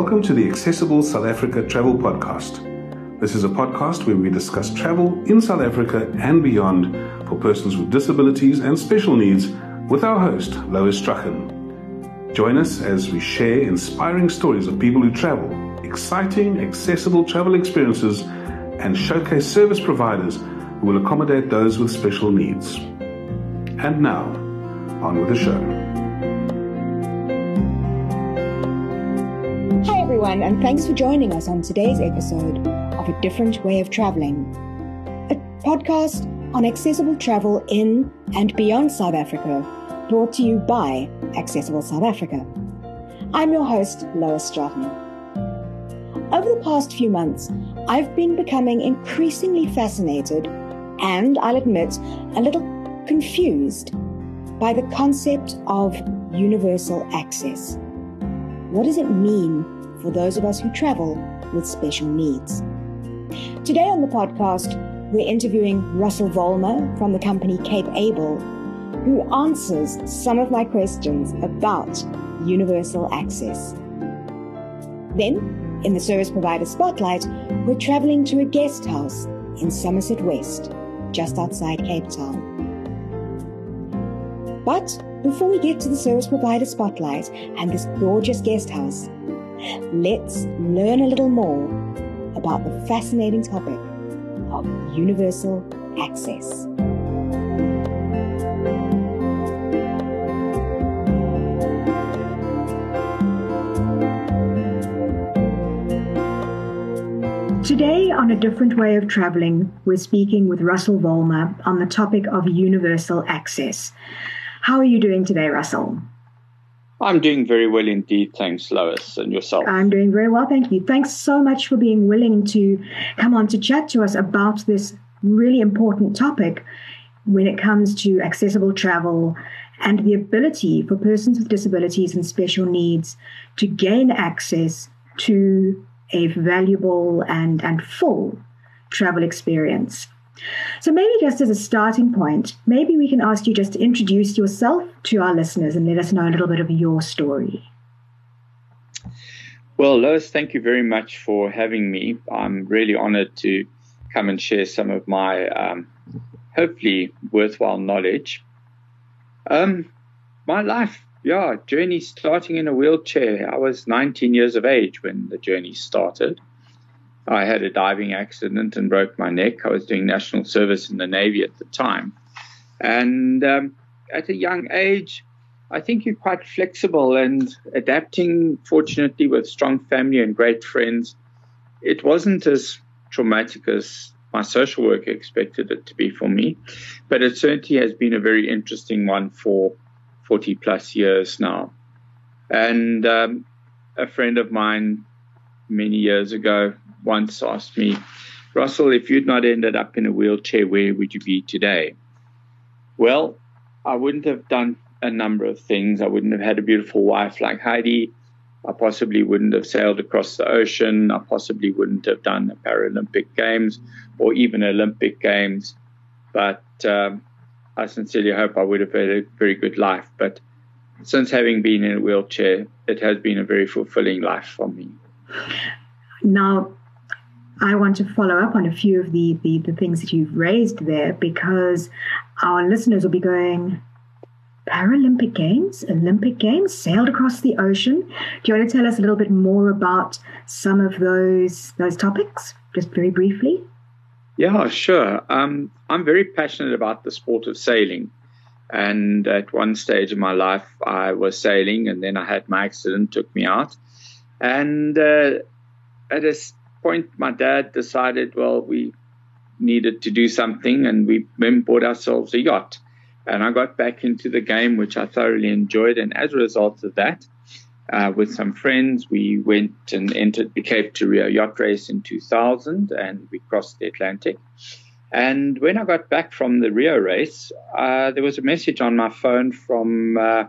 Welcome to the Accessible South Africa Travel Podcast. This is a podcast where we discuss travel in South Africa and beyond for persons with disabilities and special needs with our host, Lois Strachan. Join us as we share inspiring stories of people who travel, exciting, accessible travel experiences, and showcase service providers who will accommodate those with special needs. And now, on with the show. Everyone, and thanks for joining us on today's episode of A Different Way of Traveling, a podcast on accessible travel in and beyond South Africa, brought to you by Accessible South Africa. I'm your host, Lois Strachan. Over the past few months, I've been becoming increasingly fascinated and, I'll admit, a little confused by the concept of universal access. What does it mean for those of us who travel with special needs. Today on the podcast, we're interviewing Russell Vollmer from the company CapeAble, who answers some of my questions about universal access. Then, in the service provider spotlight, we're traveling to a guest house in Somerset West, just outside Cape Town. But before we get to the service provider spotlight and this gorgeous guest house, let's learn a little more about the fascinating topic of universal access. Today, on A Different Way of Traveling, we're speaking with Russell Vollmer on the topic of universal access. How are you doing today, Russell? I'm doing very well indeed. Thanks, Lois, and yourself. I'm doing very well, thank you. Thanks so much for being willing to come on to chat to us about this really important topic when it comes to accessible travel and the ability for persons with disabilities and special needs to gain access to a valuable and, and full travel experience. So, maybe just as a starting point, maybe we can ask you just to introduce yourself to our listeners and let us know a little bit of your story. Well, Lois, thank you very much for having me. I'm really honored to come and share some of my um, hopefully worthwhile knowledge. Um, my life, yeah, journey starting in a wheelchair. I was 19 years of age when the journey started. I had a diving accident and broke my neck. I was doing national service in the Navy at the time. And um, at a young age, I think you're quite flexible and adapting, fortunately, with strong family and great friends. It wasn't as traumatic as my social worker expected it to be for me, but it certainly has been a very interesting one for 40 plus years now. And um, a friend of mine many years ago once asked me, Russell, if you'd not ended up in a wheelchair, where would you be today? Well, I wouldn't have done a number of things. I wouldn't have had a beautiful wife like Heidi. I possibly wouldn't have sailed across the ocean. I possibly wouldn't have done the Paralympic Games or even Olympic Games. But um, I sincerely hope I would have had a very good life. But since having been in a wheelchair, it has been a very fulfilling life for me. Now, I want to follow up on a few of the, the, the things that you've raised there because our listeners will be going, Paralympic Games, Olympic Games, sailed across the ocean. Do you want to tell us a little bit more about some of those those topics, just very briefly? Yeah, sure. Um, I'm very passionate about the sport of sailing, and at one stage in my life, I was sailing, and then I had my accident, took me out, and uh, at a point, my dad decided, well, we needed to do something, and we then bought ourselves a yacht. And I got back into the game, which I thoroughly enjoyed. And as a result of that, uh, with some friends, we went and entered the Cape to Rio yacht race in 2000, and we crossed the Atlantic. And when I got back from the Rio race, uh, there was a message on my phone from uh,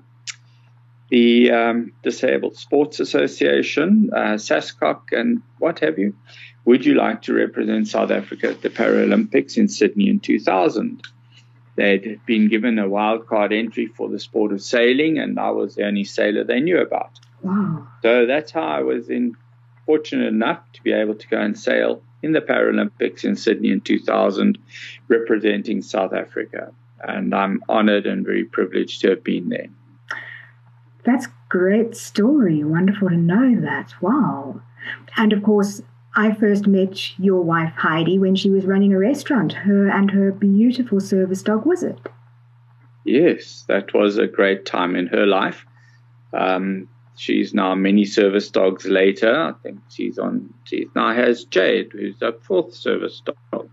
the um, Disabled Sports Association, uh, SASCOC, and what have you. Would you like to represent South Africa at the Paralympics in Sydney in 2000? They'd been given a wildcard entry for the sport of sailing, and I was the only sailor they knew about. Wow. So that's how I was in, fortunate enough to be able to go and sail in the Paralympics in Sydney in 2000, representing South Africa. And I'm honored and very privileged to have been there. That's great story. Wonderful to know that. Wow. And of course, I first met your wife Heidi when she was running a restaurant, her and her beautiful service dog Wizard. Yes, that was a great time in her life. Um, she's now many service dogs later. I think she's on. She now has Jade, who's a fourth service dog.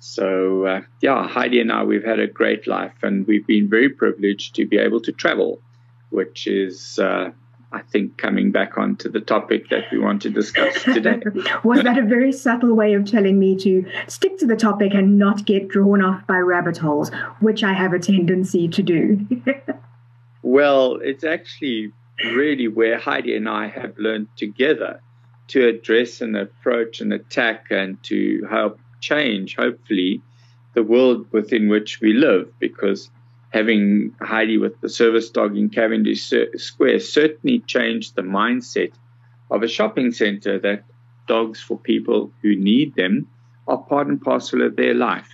So uh, yeah, Heidi and I, we've had a great life, and we've been very privileged to be able to travel, which is. Uh, I think coming back onto the topic that we want to discuss today. Was that a very subtle way of telling me to stick to the topic and not get drawn off by rabbit holes, which I have a tendency to do? well, it's actually really where Heidi and I have learned together to address and approach and attack and to help change, hopefully, the world within which we live. Because having Heidi with the service dog in Cavendish Square certainly changed the mindset of a shopping center that dogs for people who need them are part and parcel of their life.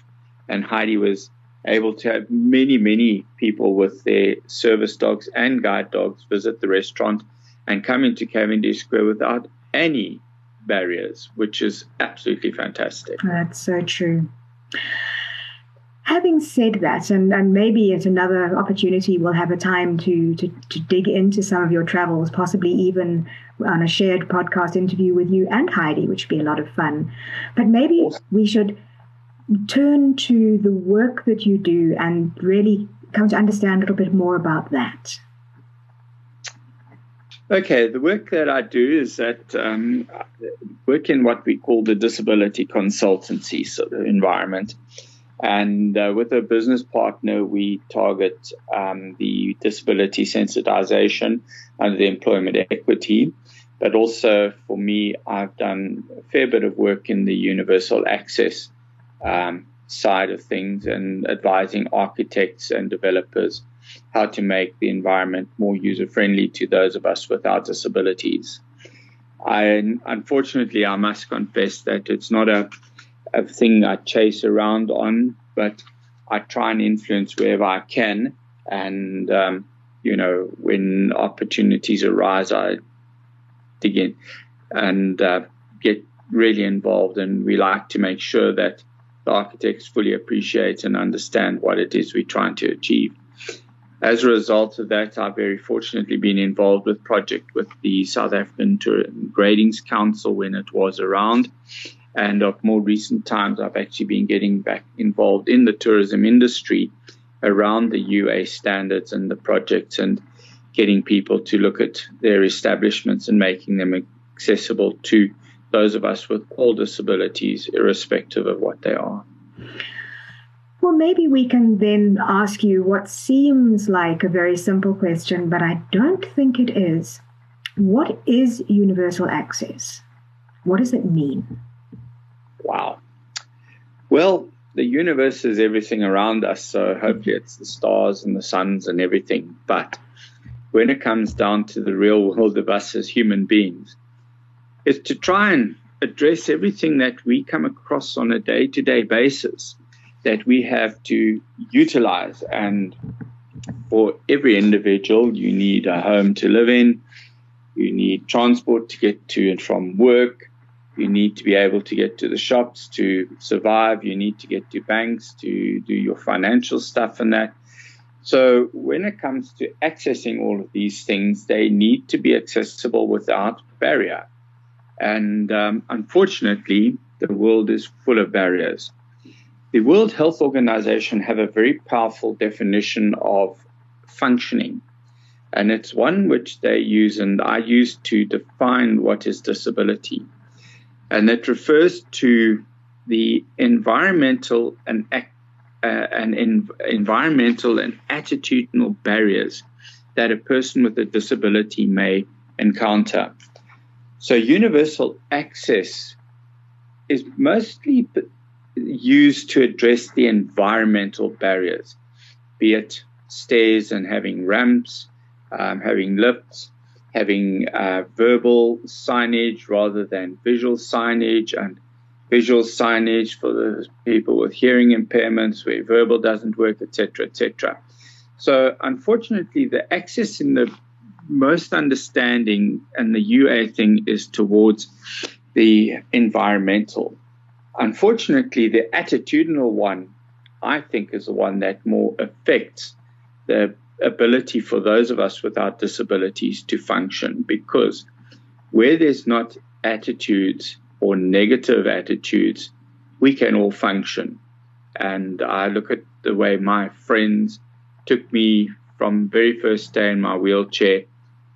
And Heidi was able to have many, many people with their service dogs and guide dogs visit the restaurant and come into Cavendish Square without any barriers, which is absolutely fantastic. That's so true. Having said that, and, and maybe at another opportunity we'll have a time to, to, to dig into some of your travels, possibly even on a shared podcast interview with you and Heidi, which would be a lot of fun. But maybe awesome. we should turn to the work that you do and really come to understand a little bit more about that. Okay, the work that I do is that um, work in what we call the disability consultancy sort of environment. And uh, with a business partner, we target um, the disability sensitization and the employment equity. But also for me, I've done a fair bit of work in the universal access um, side of things and advising architects and developers how to make the environment more user friendly to those of us without disabilities. I, unfortunately, I must confess that it's not a, a thing I chase around on, but I try and influence wherever I can. And, um, you know, when opportunities arise, I dig in and uh, get really involved. And we like to make sure that the architects fully appreciate and understand what it is we're trying to achieve. As a result of that, I've very fortunately been involved with project with the South African Gradings Council when it was around. And of more recent times, I've actually been getting back involved in the tourism industry around the UA standards and the projects and getting people to look at their establishments and making them accessible to those of us with all disabilities, irrespective of what they are. Well, maybe we can then ask you what seems like a very simple question, but I don't think it is. What is universal access? What does it mean? Wow. Well, the universe is everything around us, so hopefully it's the stars and the suns and everything. But when it comes down to the real world of us as human beings, is to try and address everything that we come across on a day to day basis that we have to utilize. And for every individual, you need a home to live in, you need transport to get to and from work. You need to be able to get to the shops to survive. You need to get to banks to do your financial stuff and that. So when it comes to accessing all of these things, they need to be accessible without barrier. And um, unfortunately, the world is full of barriers. The World Health Organization have a very powerful definition of functioning. And it's one which they use and I use to define what is disability. And it refers to the environmental and uh, and in, environmental and attitudinal barriers that a person with a disability may encounter. So universal access is mostly used to address the environmental barriers, be it stairs and having ramps, um, having lifts, having uh, verbal signage rather than visual signage and visual signage for the people with hearing impairments where verbal doesn't work, etc., etc. So, unfortunately, the access in the most understanding and the UA thing is towards the environmental. Unfortunately, the attitudinal one, I think, is the one that more affects the ability for those of us without disabilities to function because where there's not attitudes or negative attitudes, we can all function. And I look at the way my friends took me from very first day in my wheelchair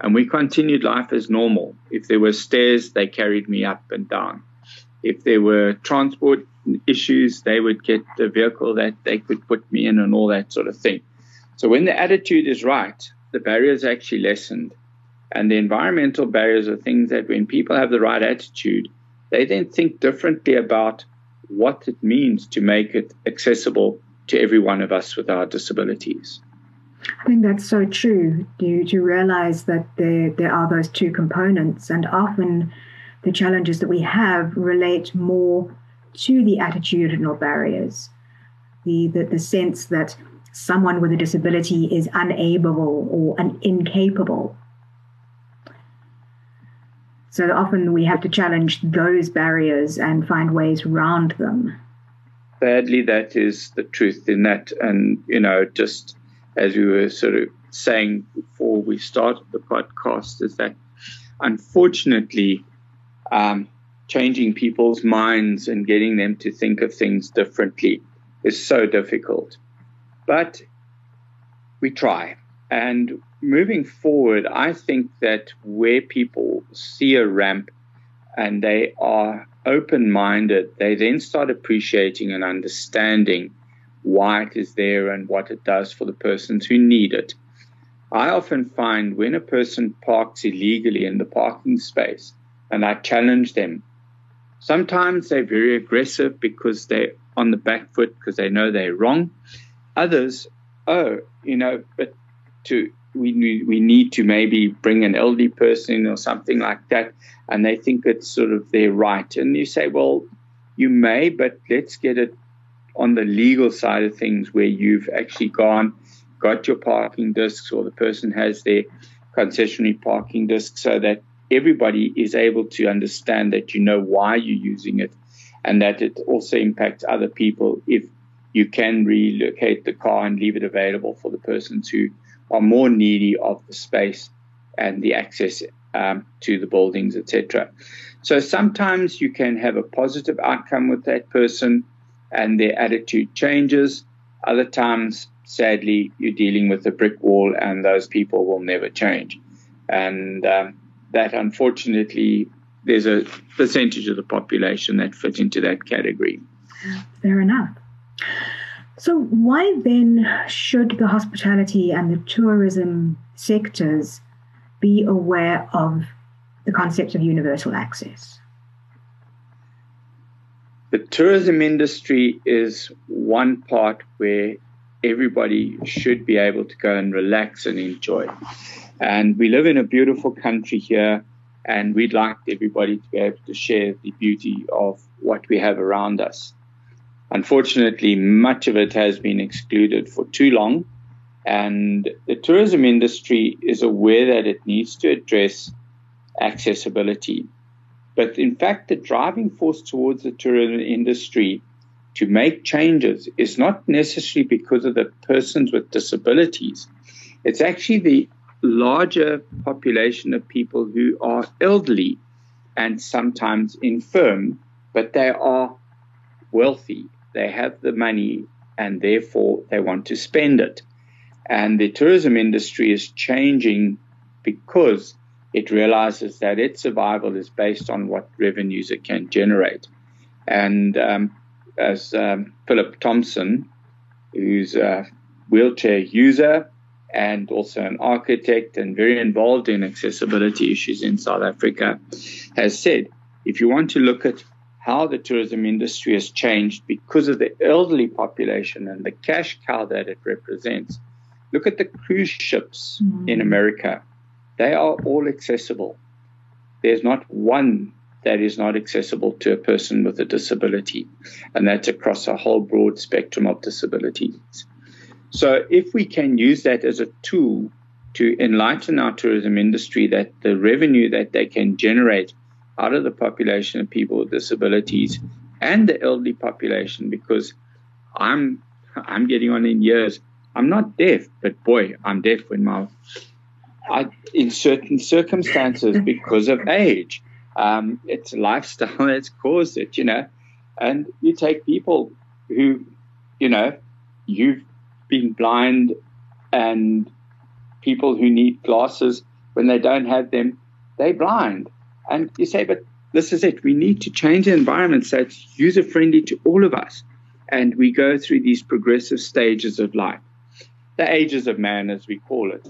and we continued life as normal. If there were stairs, they carried me up and down. If there were transport issues, they would get a vehicle that they could put me in and all that sort of thing. So when the attitude is right, the barriers actually lessened. And the environmental barriers are things that when people have the right attitude, they then think differently about what it means to make it accessible to every one of us with our disabilities. I think that's so true. You to realize that there there are those two components, and often the challenges that we have relate more to the attitudinal barriers, the the, the sense that someone with a disability is unable or un- incapable. So often we have to challenge those barriers and find ways around them. Sadly, that is the truth in that, and you know, just as we were sort of saying before we started the podcast, is that unfortunately, um, changing people's minds and getting them to think of things differently is so difficult. But we try. And moving forward, I think that where people see a ramp and they are open minded, they then start appreciating and understanding why it is there and what it does for the persons who need it. I often find when a person parks illegally in the parking space and I challenge them, sometimes they're very aggressive because they're on the back foot because they know they're wrong. Others, oh, you know, but to we we need to maybe bring an elderly person or something like that, and they think it's sort of their right. And you say, well, you may, but let's get it on the legal side of things where you've actually gone, got your parking discs, or the person has their concessionary parking disc, so that everybody is able to understand that you know why you're using it, and that it also impacts other people if you can relocate the car and leave it available for the persons who are more needy of the space and the access um, to the buildings, etc. So sometimes you can have a positive outcome with that person and their attitude changes. Other times, sadly, you're dealing with a brick wall and those people will never change. And um, that, unfortunately, there's a percentage of the population that fit into that category. Fair enough. So, why then should the hospitality and the tourism sectors be aware of the concept of universal access? The tourism industry is one part where everybody should be able to go and relax and enjoy. And we live in a beautiful country here, and we'd like everybody to be able to share the beauty of what we have around us. Unfortunately, much of it has been excluded for too long, and the tourism industry is aware that it needs to address accessibility. But in fact, the driving force towards the tourism industry to make changes is not necessarily because of the persons with disabilities. It's actually the larger population of people who are elderly and sometimes infirm, but they are wealthy they have the money and therefore they want to spend it. And the tourism industry is changing because it realizes that its survival is based on what revenues it can generate. And um, as um, Philip Thompson, who's a wheelchair user and also an architect and very involved in accessibility issues in South Africa, has said if you want to look at how the tourism industry has changed because of the elderly population and the cash cow that it represents. Look at the cruise ships mm. in America. they are all accessible. There's not one that is not accessible to a person with a disability, and that's across a whole broad spectrum of disabilities. So, if we can use that as a tool to enlighten our tourism industry, that the revenue that they can generate out of the population of people with disabilities and the elderly population, because I'm I'm getting on in years. I'm not deaf, but boy, I'm deaf when my I, in certain circumstances because of age. Um, it's lifestyle that's caused it, you know. And you take people who, you know, you've been blind and people who need glasses when they don't have them, they're blind. And you say, but this is it. We need to change the environment so it's user friendly to all of us. And we go through these progressive stages of life, the ages of man, as we call it.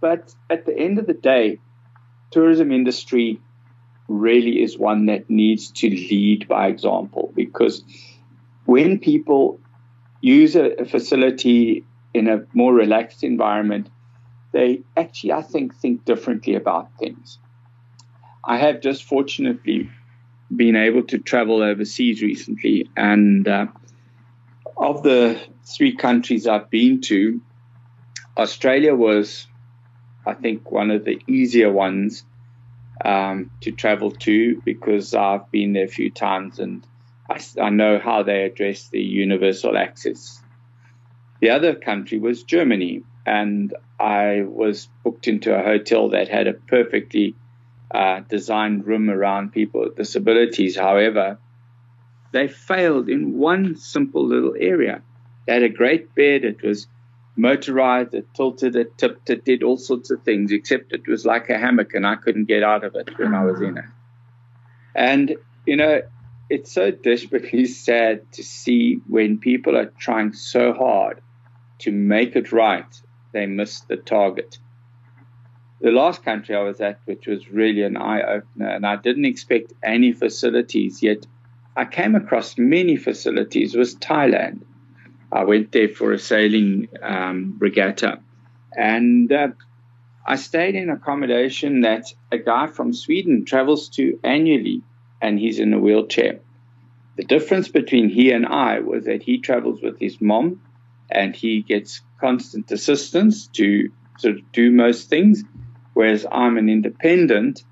But at the end of the day, tourism industry really is one that needs to lead by example because when people use a, a facility in a more relaxed environment, they actually, I think, think differently about things. I have just fortunately been able to travel overseas recently, and uh, of the three countries I've been to, Australia was, I think, one of the easier ones um, to travel to because I've been there a few times and I, I know how they address the universal access. The other country was Germany, and I was booked into a hotel that had a perfectly uh, designed room around people with disabilities. However, they failed in one simple little area. They had a great bed. It was motorized, it tilted, it tipped, it did all sorts of things, except it was like a hammock and I couldn't get out of it when I was in it. And, you know, it's so desperately sad to see when people are trying so hard to make it right they miss the target. The last country I was at, which was really an eye opener, and I didn't expect any facilities, yet I came across many facilities, was Thailand. I went there for a sailing um, regatta, and uh, I stayed in accommodation that a guy from Sweden travels to annually, and he's in a wheelchair. The difference between he and I was that he travels with his mom and he gets constant assistance to sort of do most things, whereas I'm an independent,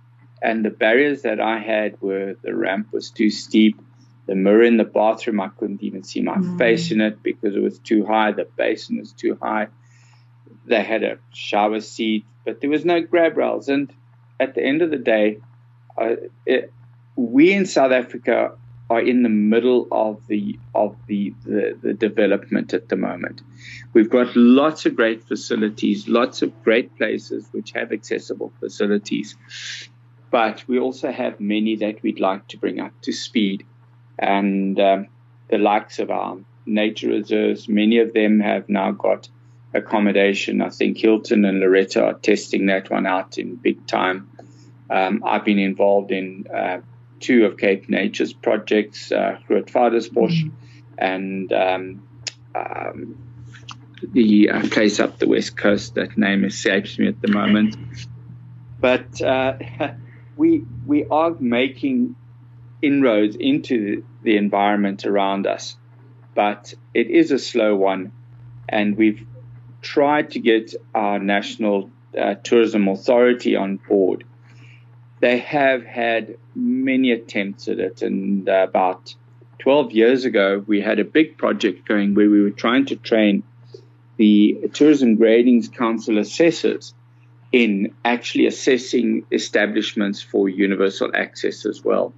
and the barriers that I had were the ramp was too steep, the mirror in the bathroom I couldn't even see my mm. face in it because it was too high, the basin was too high. They had a shower seat, but there was no grab rails, and at the end of the day, uh, it, we in South Africa are in the middle of the of the, the, the development at the moment. We've got lots of great facilities, lots of great places which have accessible facilities, but we also have many that we'd like to bring up to speed, and um, the likes of our nature reserves. Many of them have now got accommodation. I think Hilton and Loretta are testing that one out in big time. Um, I've been involved in uh, two of CapeNature's projects, uh, Grootvadersbosch mm-hmm. and um, um, the uh, place up the west coast. That name escapes me at the moment. But uh, we we are making inroads into the environment around us, but it is a slow one, and we've tried to get our national uh, tourism authority on board they have had many attempts at it. And uh, about 12 years ago, we had a big project going where we were trying to train the Tourism Gradings Council assessors in actually assessing establishments for universal access as well.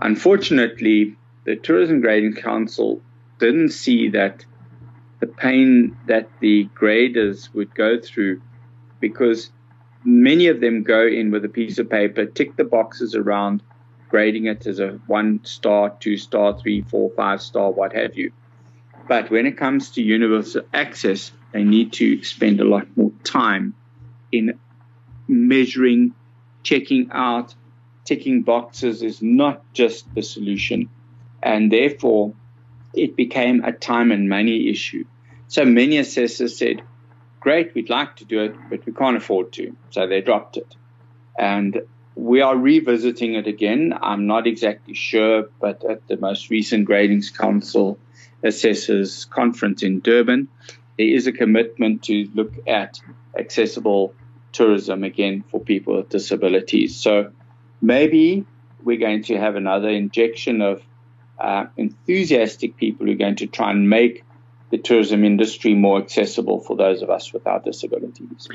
Unfortunately, the Tourism Grading Council didn't see that the pain that the graders would go through because many of them go in with a piece of paper, tick the boxes around, grading it as a one star, two star, three, four, five star, what have you. But when it comes to universal access, they need to spend a lot more time in measuring, checking out, ticking boxes is not just the solution. And therefore, it became a time and money issue. So many assessors said, great, we'd like to do it, but we can't afford to. So they dropped it. And we are revisiting it again. I'm not exactly sure, but at the most recent Gradings Council Assessors Conference in Durban, there is a commitment to look at accessible tourism again for people with disabilities. So maybe we're going to have another injection of uh, enthusiastic people who are going to try and make the tourism industry more accessible for those of us without disabilities.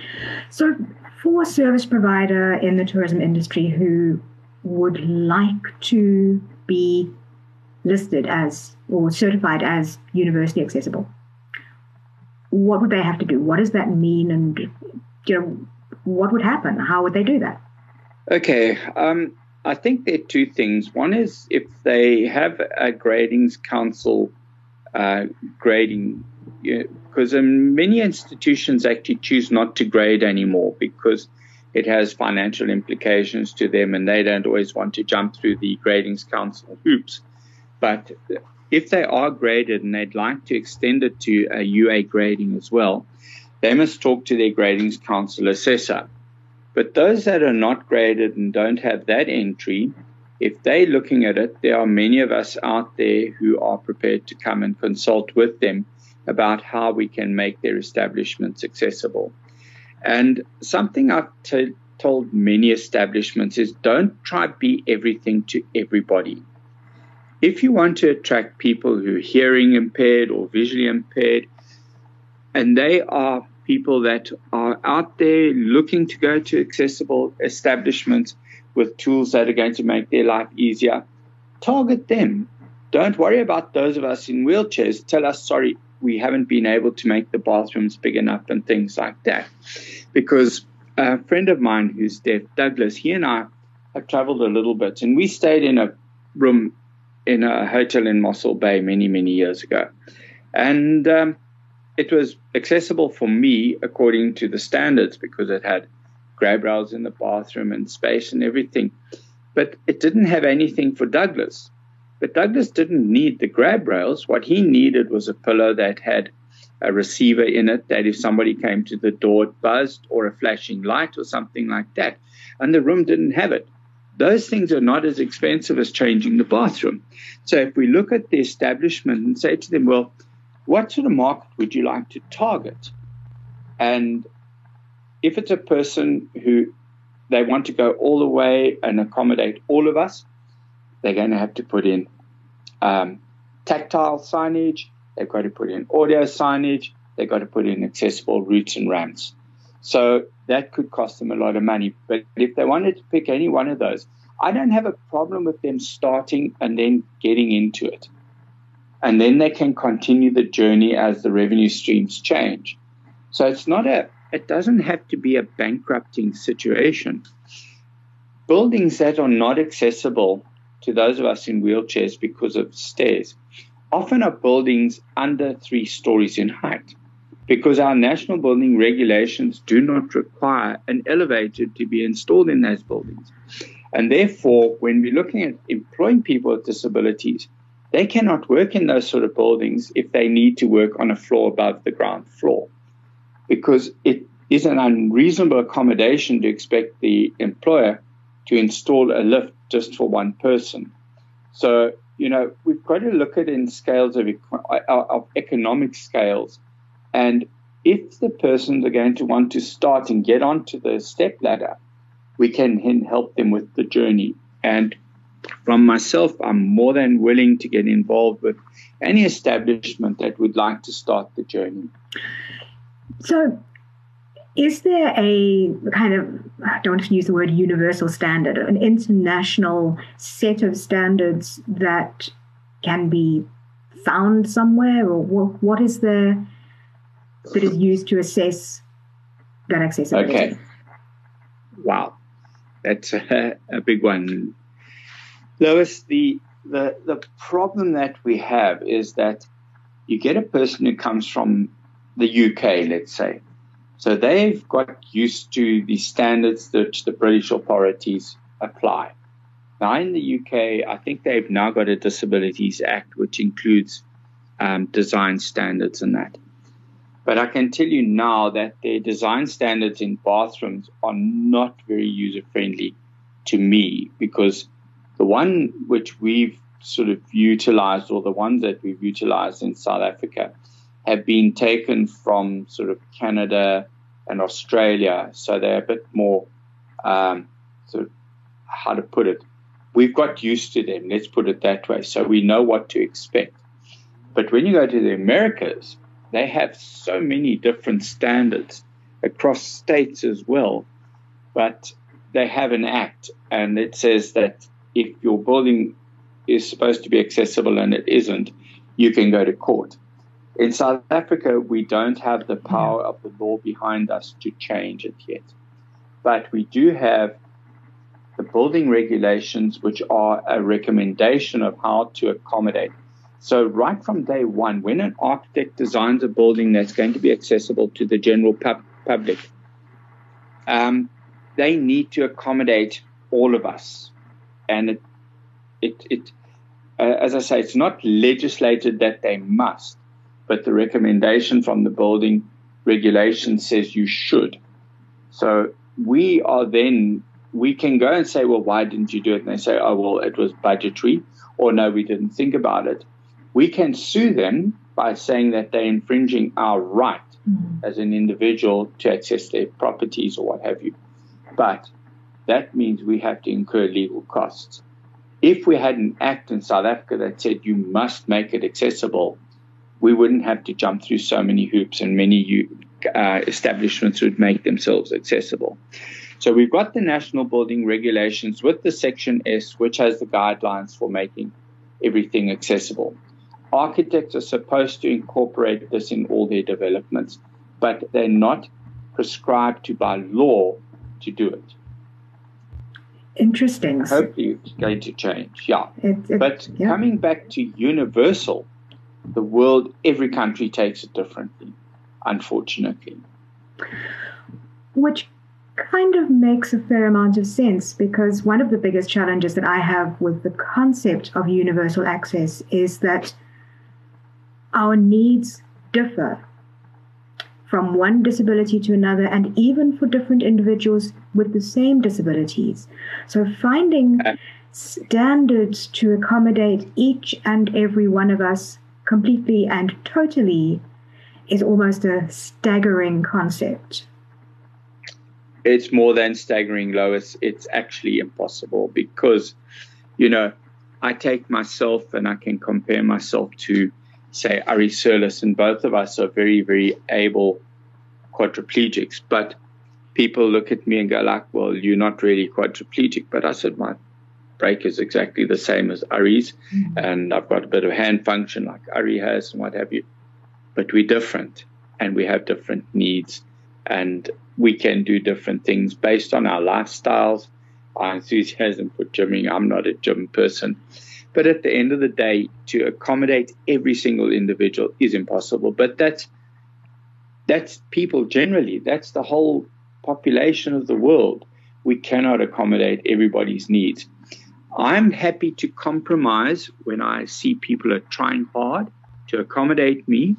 So, for a service provider in the tourism industry who would like to be listed as or certified as universally accessible, what would they have to do? What does that mean? And you know, what would happen? How would they do that? Okay. Um, I think there are two things. One is if they have a gradings council uh, grading, because you many institutions actually choose not to grade anymore because it has financial implications to them and they don't always want to jump through the gradings council hoops. But if they are graded and they'd like to extend it to a UA grading as well, they must talk to their gradings council assessor. But those that are not graded and don't have that entry, if they're looking at it, there are many of us out there who are prepared to come and consult with them about how we can make their establishments accessible. And something I've t- told many establishments is don't try to be everything to everybody. If you want to attract people who are hearing impaired or visually impaired, and they are people that are out there looking to go to accessible establishments with tools that are going to make their life easier, target them. Don't worry about those of us in wheelchairs. Tell us, sorry, we haven't been able to make the bathrooms big enough and things like that. Because a friend of mine who's deaf, Douglas, he and I have traveled a little bit and we stayed in a room in a hotel in Mossel Bay many, many years ago. And um, it was accessible for me according to the standards because it had grab rails in the bathroom and space and everything. But it didn't have anything for Douglas. But Douglas didn't need the grab rails. What he needed was a pillow that had a receiver in it that if somebody came to the door, it buzzed, or a flashing light or something like that. And the room didn't have it. Those things are not as expensive as changing the bathroom. So if we look at the establishment and say to them, well, what sort of market would you like to target? And if it's a person who they want to go all the way and accommodate all of us, they're going to have to put in um, tactile signage, they've got to put in audio signage, they've got to put in accessible routes and ramps. So that could cost them a lot of money. But if they wanted to pick any one of those, I don't have a problem with them starting and then getting into it and then they can continue the journey as the revenue streams change. So it's not a, it doesn't have to be a bankrupting situation. Buildings that are not accessible to those of us in wheelchairs because of stairs often are buildings under three stories in height because our national building regulations do not require an elevator to be installed in those buildings. And therefore, when we're looking at employing people with disabilities, they cannot work in those sort of buildings if they need to work on a floor above the ground floor because it is an unreasonable accommodation to expect the employer to install a lift just for one person. So, you know, we've got to look at it in scales of, uh, of economic scales. And if the persons are going to want to start and get onto the step ladder, we can then help them with the journey. And from myself, I'm more than willing to get involved with any establishment that would like to start the journey. So, is there a kind of, I don't want to use the word universal standard, an international set of standards that can be found somewhere, or what is there that is used to assess that accessibility? Okay. Wow. That's a, a big one. Lois, the, the, the problem that we have is that you get a person who comes from the UK, let's say. So they've got used to the standards that the British authorities apply. Now, in the UK, I think they've now got a Disabilities Act, which includes um, design standards and that. But I can tell you now that their design standards in bathrooms are not very user friendly to me because the one which we've sort of utilized, or the ones that we've utilized in South Africa, have been taken from sort of Canada and Australia. So they're a bit more, um, sort of, how to put it, we've got used to them, let's put it that way. So we know what to expect. But when you go to the Americas, they have so many different standards across states as well. But they have an act, and it says that if your building is supposed to be accessible and it isn't, you can go to court. In South Africa, we don't have the power of the law behind us to change it yet. But we do have the building regulations, which are a recommendation of how to accommodate. So, right from day one, when an architect designs a building that's going to be accessible to the general pub- public, um, they need to accommodate all of us. And it, it, it uh, as I say, it's not legislated that they must, but the recommendation from the building regulation says you should. So we are then, we can go and say, well, why didn't you do it? And they say, oh, well, it was budgetary, or no, we didn't think about it. We can sue them by saying that they're infringing our right mm-hmm. as an individual to access their properties or what have you. But that means we have to incur legal costs. If we had an act in South Africa that said you must make it accessible, we wouldn't have to jump through so many hoops and many uh, establishments would make themselves accessible. So we've got the national building regulations with the Section S, which has the guidelines for making everything accessible. Architects are supposed to incorporate this in all their developments, but they're not prescribed to by law to do it. Interesting. Hopefully, it's going to change. Yeah. It, it, but yeah. coming back to universal, the world, every country takes it differently, unfortunately. Which kind of makes a fair amount of sense because one of the biggest challenges that I have with the concept of universal access is that our needs differ from one disability to another, and even for different individuals with the same disabilities. So, finding standards to accommodate each and every one of us completely and totally is almost a staggering concept. It's more than staggering, Lois. It's actually impossible because, you know, I take myself and I can compare myself to say Ari Seirlis, and both of us are very, very able quadriplegics. But people look at me and go like, "Well, you're not really quadriplegic." But I said my break is exactly the same as Ari's, mm-hmm. and I've got a bit of hand function like Ari has and what have you. But we're different, and we have different needs, and we can do different things based on our lifestyles, our enthusiasm for gymming. I'm not a gym person. But at the end of the day, to accommodate every single individual is impossible. But that's that's people generally. That's the whole population of the world. We cannot accommodate everybody's needs. I'm happy to compromise when I see people are trying hard to accommodate me.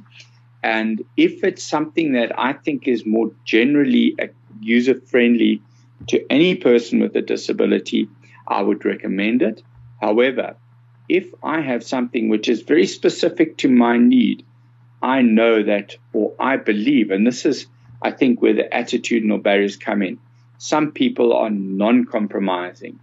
And if it's something that I think is more generally user friendly to any person with a disability, I would recommend it. However, if I have something which is very specific to my need, I know that, or I believe, and this is, I think, where the attitudinal barriers come in. Some people are non compromising.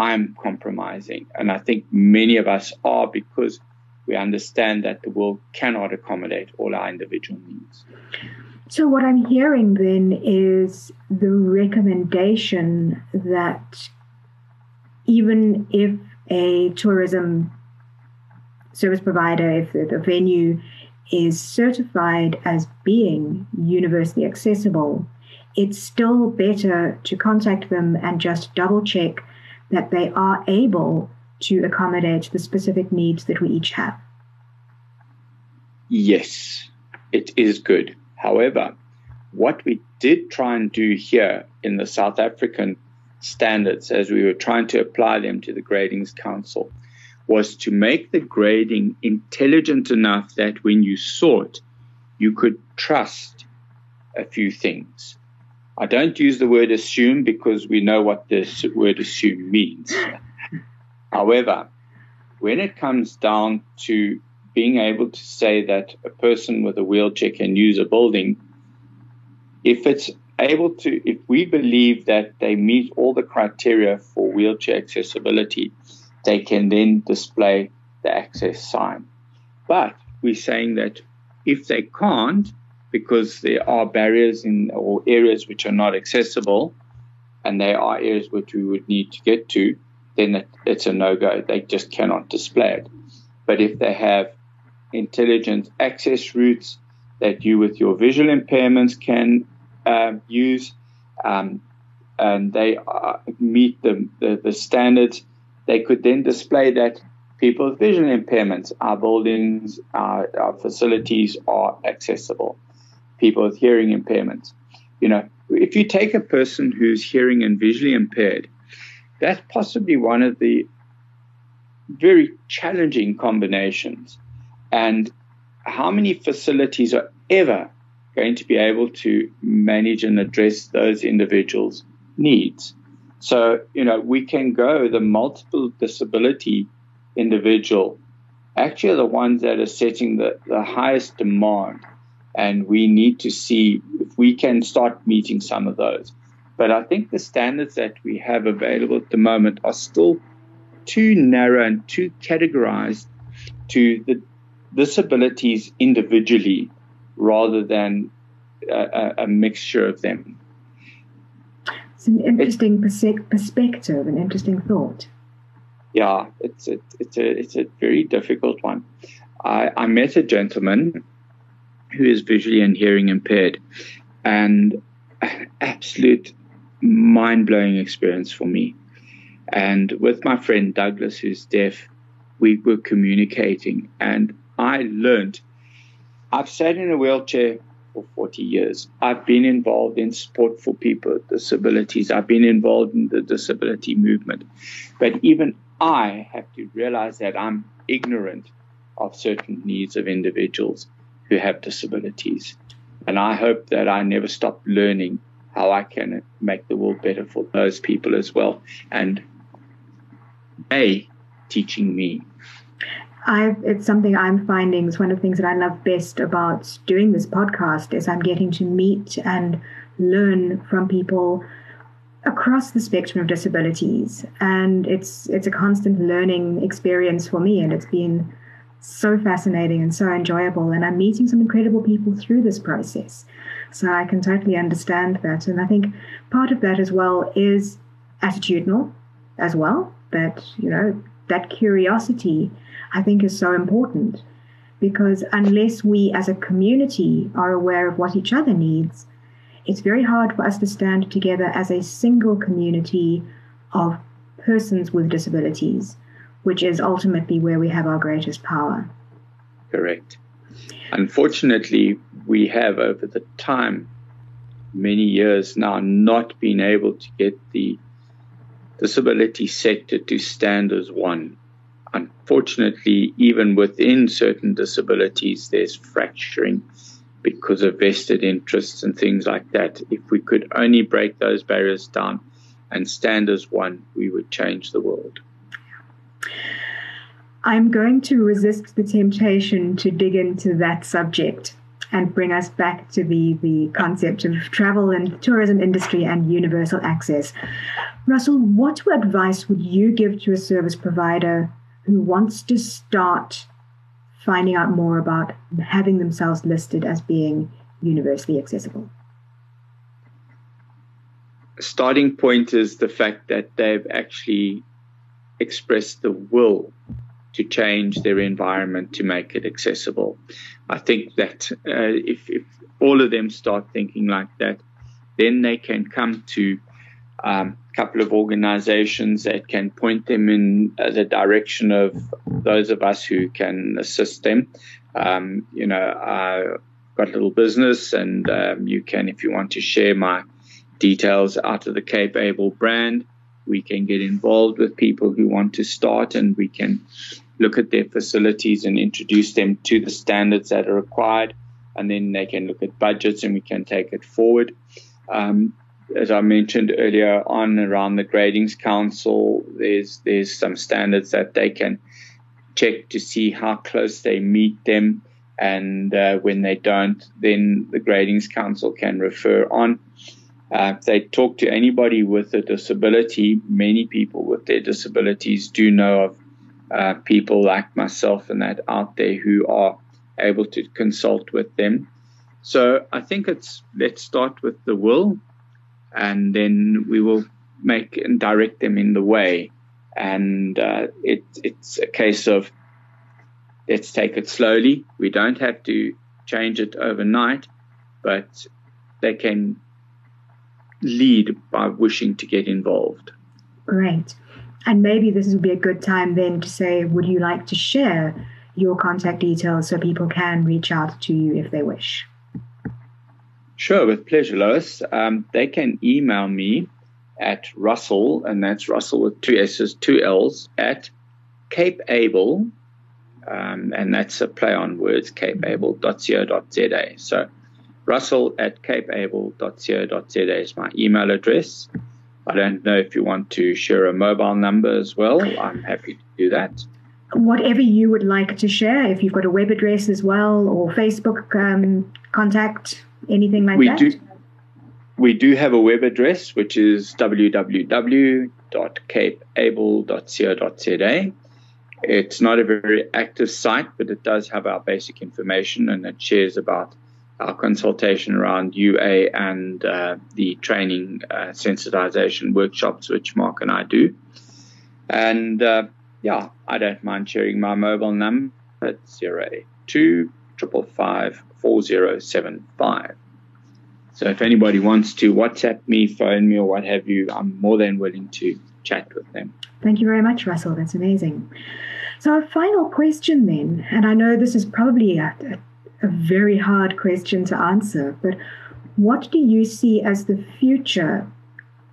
I'm compromising. And I think many of us are because we understand that the world cannot accommodate all our individual needs. So, what I'm hearing then is the recommendation that even if a tourism service provider, if the, venue is certified as being universally accessible, it's still better to contact them and just double check that they are able to accommodate the specific needs that we each have. Yes, it is good. However, what we did try and do here in the South African standards, as we were trying to apply them to the Gradings Council, was to make the grading intelligent enough that when you saw it, you could trust a few things. I don't use the word assume because we know what this word assume means. However, when it comes down to being able to say that a person with a wheelchair can use a building, if it's able to, if we believe that they meet all the criteria for wheelchair accessibility, they can then display the access sign. But we're saying that if they can't, because there are barriers in or areas which are not accessible, and there are areas which we would need to get to, then it's a no go. They just cannot display it. But if they have intelligent access routes that you, with your visual impairments, can uh, use, um, and they uh, meet the, the, the standards, they could then display that people with vision impairments, our buildings, our, our facilities are accessible. People with hearing impairments. You know, if you take a person who's hearing and visually impaired, that's possibly one of the very challenging combinations. And how many facilities are ever going to be able to manage and address those individuals' needs? So, you know, we can go the multiple disability individual actually are the ones that are setting the, the highest demand. And we need to see if we can start meeting some of those. But I think the standards that we have available at the moment are still too narrow and too categorized to the disabilities individually rather than a, a mixture of them. It's an interesting perspective, an interesting thought yeah, it's a, it's a it's a very difficult one. I, I met a gentleman who is visually and hearing impaired, and absolute mind blowing experience for me. And with my friend Douglas, who's deaf, we were communicating, and I learned. I've sat in a wheelchair for 40 years. I've been involved in sport for people with disabilities. I've been involved in the disability movement. But even I have to realize that I'm ignorant of certain needs of individuals who have disabilities. And I hope that I never stop learning how I can make the world better for those people as well. And A, teaching me. i it's something I'm finding is one of the things that I love best about doing this podcast is I'm getting to meet and learn from people across the spectrum of disabilities and it's it's a constant learning experience for me and it's been so fascinating and so enjoyable and I'm meeting some incredible people through this process. So I can totally understand that and I think part of that as well is attitudinal as well that you know that curiosity I think is so important because unless we as a community are aware of what each other needs it's very hard for us to stand together as a single community of persons with disabilities, which is ultimately where we have our greatest power. Correct. Unfortunately, we have over the time, many years now, not been able to get the disability sector to stand as one. Unfortunately, even within certain disabilities, there's fracturing because of vested interests and things like that. If we could only break those barriers down and stand as one, we would change the world. I'm going to resist the temptation to dig into that subject and bring us back to the, the concept of travel and tourism industry and universal access. Russell, what advice would you give to a service provider who wants to start finding out more about having themselves listed as being universally accessible? Starting point is the fact that they've actually expressed the will to change their environment to make it accessible. I think that uh, if, if all of them start thinking like that, then they can come to um, couple of organizations that can point them in the direction of those of us who can assist them. Um, you know, I've got a little business, and um, you can, if you want to share my details out of the CapeAble brand, we can get involved with people who want to start, and we can look at their facilities and introduce them to the standards that are required. and then they can look at budgets and we can take it forward. Um, as I mentioned earlier on around the gradings council, there's there's some standards that they can check to see how close they meet them, and uh, when they don't, then the gradings council can refer on. Uh, they talk to anybody with a disability, many people with their disabilities do know of uh, people like myself and that out there who are able to consult with them. So I think it's let's start with the will, and then we will make and direct them in the way. And uh, it, it's a case of let's take it slowly. We don't have to change it overnight, but they can lead by wishing to get involved. Great. And maybe this would be a good time then to say, would you like to share your contact details so people can reach out to you if they wish? Sure, with pleasure, Lois. Um, they can email me at Russell, and that's Russell with two S's, two L's, at CapeAble, um, and that's a play on words, capable.co.za. So russell at capable.co.za is my email address. I don't know if you want to share a mobile number as well. I'm happy to do that. Whatever you would like to share, if you've got a web address as well or Facebook um, contact, anything like we that. Do, we do have a web address, which is www.capable.co.za. It's not a very active site, but it does have our basic information and it shares about our consultation around UA and uh, the training uh, sensitization workshops, which Mark and I do. And uh, yeah, I don't mind sharing my mobile number at 082 4075. So if anybody wants to WhatsApp me, phone me, or what have you, I'm more than willing to chat with them. Thank you very much, Russell. That's amazing. So, a final question then, and I know this is probably a, a a very hard question to answer, but what do you see as the future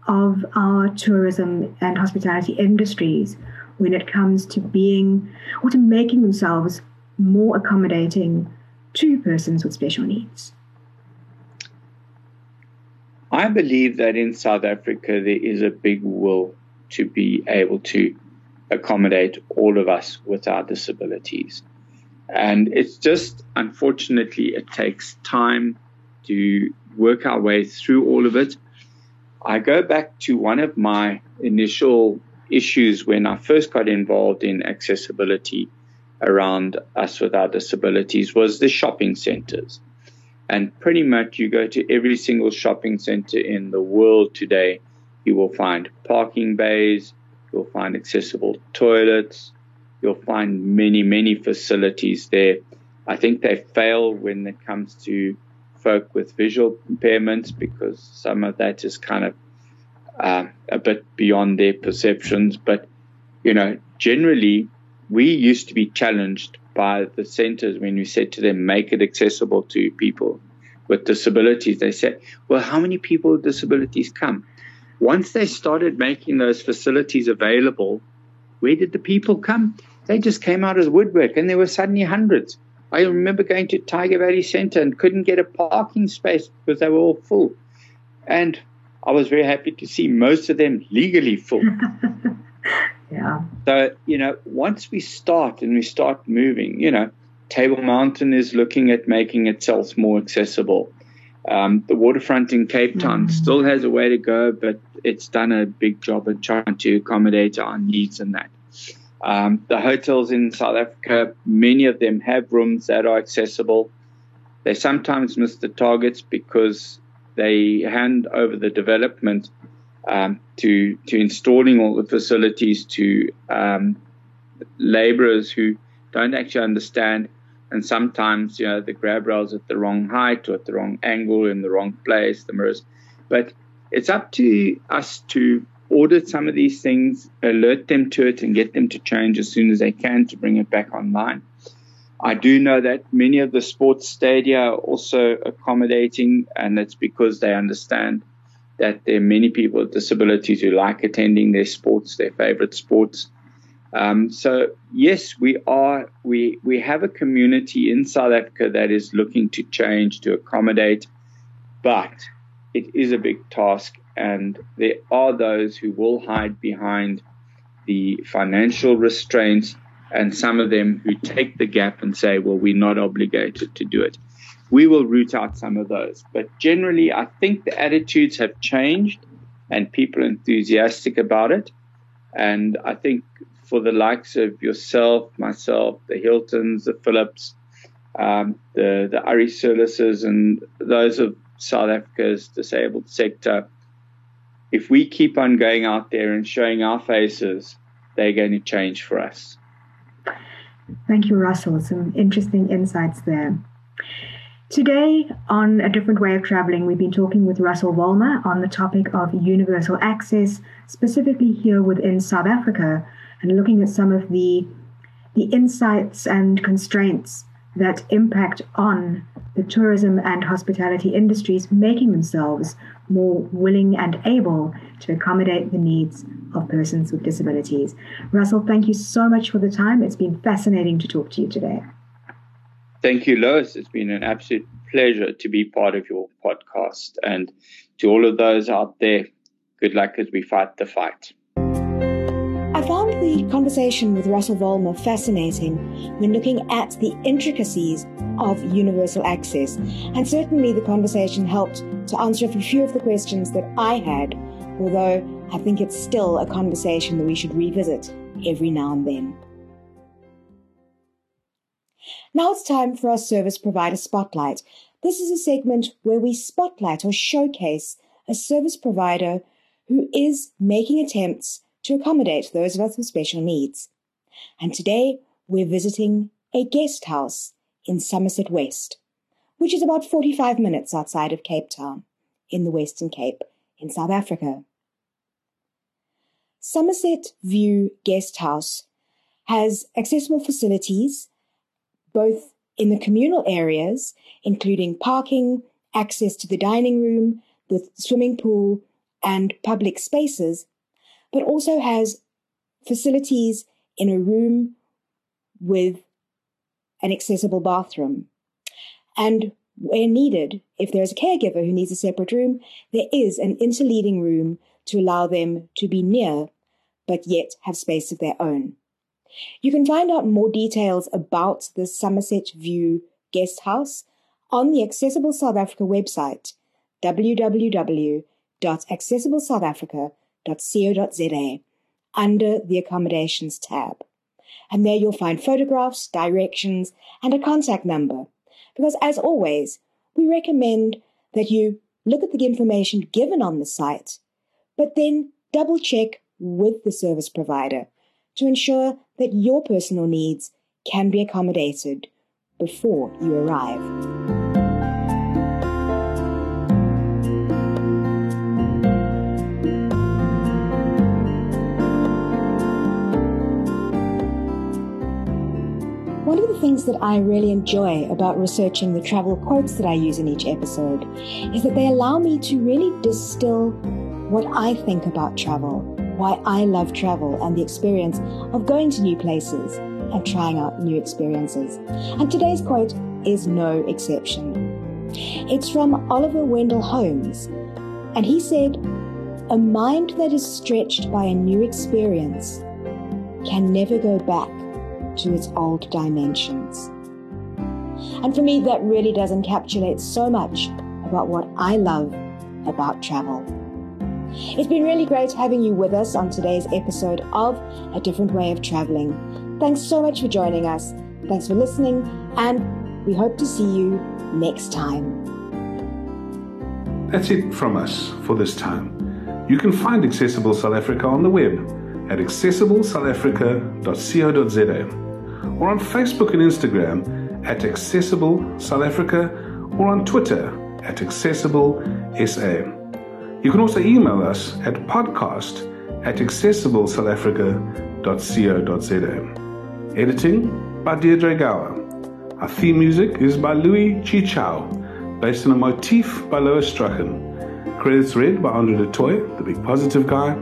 of our tourism and hospitality industries when it comes to being or to making themselves more accommodating to persons with special needs? I believe that in South Africa there is a big will to be able to accommodate all of us with our disabilities. And it's just, unfortunately, it takes time to work our way through all of it. I go back to one of my initial issues when I first got involved in accessibility around us with our disabilities was the shopping centers. And pretty much you go to every single shopping center in the world today, you will find parking bays, you'll find accessible toilets, you'll find many, many facilities there. I think they fail when it comes to folk with visual impairments because some of that is kind of uh, a bit beyond their perceptions. But, you know, generally, we used to be challenged by the centers when we said to them, make it accessible to people with disabilities. They said, well, how many people with disabilities come? Once they started making those facilities available, where did the people come? They just came out as woodwork, and there were suddenly hundreds. I remember going to Tyger Valley Center and couldn't get a parking space because they were all full. And I was very happy to see most of them legally full. yeah. So, you know, once we start and we start moving, you know, Table Mountain is looking at making itself more accessible. Um, the waterfront in Cape Town mm. still has a way to go, but it's done a big job at trying to accommodate our needs and that. Um, the hotels in South Africa, many of them have rooms that are accessible. They sometimes miss the targets because they hand over the development um, to to installing all the facilities to um, laborers who don't actually understand and sometimes, you know, the grab rails at the wrong height or at the wrong angle in the wrong place, the mirrors. But it's up to us to audit some of these things, alert them to it, and get them to change as soon as they can to bring it back online. I do know that many of the sports stadia are also accommodating, and that's because they understand that there are many people with disabilities who like attending their sports, their favorite sports. Um, so yes, we are we we have a community in South Africa that is looking to change to accommodate, but it is a big task, and there are those who will hide behind the financial restraints, and some of them who take the gap and say, "Well, we're not obligated to do it." We will root out some of those, but generally, I think the attitudes have changed, and people are enthusiastic about it. And I think for the likes of yourself, myself, the Hiltons, the Philips, um, the the Ari Seirlis, and those of South Africa's disabled sector. If we keep on going out there and showing our faces, they're going to change for us. Thank you, Russell. Some interesting insights there. Today, on A Different Way of Traveling, we've been talking with Russell Vollmer on the topic of universal access, specifically here within South Africa, and looking at some of the the insights and constraints that impact on the tourism and hospitality industries, making themselves more willing and able to accommodate the needs of persons with disabilities. Russell, thank you so much for the time. It's been fascinating to talk to you today. Thank you, Lois. It's been an absolute pleasure to be part of your podcast. And to all of those out there, good luck as we fight the fight. The conversation with Russell Vollmer fascinating when looking at the intricacies of universal access, and certainly the conversation helped to answer a few of the questions that I had, although I think it's still a conversation that we should revisit every now and then. Now it's time for our service provider spotlight. This is a segment where we spotlight or showcase a service provider who is making attempts to accommodate those of us with special needs. And today we're visiting a guest house in Somerset West, which is about 45 minutes outside of Cape Town in the Western Cape in South Africa. Somerset View Guest House has accessible facilities both in the communal areas, including parking, access to the dining room, the swimming pool, and public spaces, but also has facilities in a room with an accessible bathroom. And where needed, if there's a caregiver who needs a separate room, there is an interleading room to allow them to be near, but yet have space of their own. You can find out more details about the Somerset View Guest House on the Accessible South Africa website, www.accessiblesouthafrica.com www.co.za under the accommodations tab. And there you'll find photographs, directions, and a contact number. Because as always, we recommend that you look at the information given on the site, but then double check with the service provider to ensure that your personal needs can be accommodated before you arrive. Of the things that I really enjoy about researching the travel quotes that I use in each episode is that they allow me to really distill what I think about travel, why I love travel, and the experience of going to new places and trying out new experiences. And today's quote is no exception. It's from Oliver Wendell Holmes, and he said, A mind that is stretched by a new experience can never go back to its old dimensions. And for me, that really does encapsulate so much about what I love about travel. It's been really great having you with us on today's episode of A Different Way of Traveling. Thanks so much for joining us. Thanks for listening, and we hope to see you next time. That's it from us for this time. You can find Accessible South Africa on the web at accessiblesouthafrica.co.za or on Facebook and Instagram at Accessible South Africa or on Twitter at Accessible SA. You can also email us at podcast at accessiblesouthafrica.co.za. Editing by Deirdre Gower. Our theme music is by Louis Chichao, based on a motif by Lois Strachan. Credits read by Andre du Toit, the big positive guy.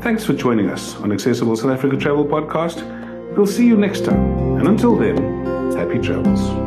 Thanks for joining us on Accessible South Africa Travel Podcast. We'll see you next time. And until then, happy travels.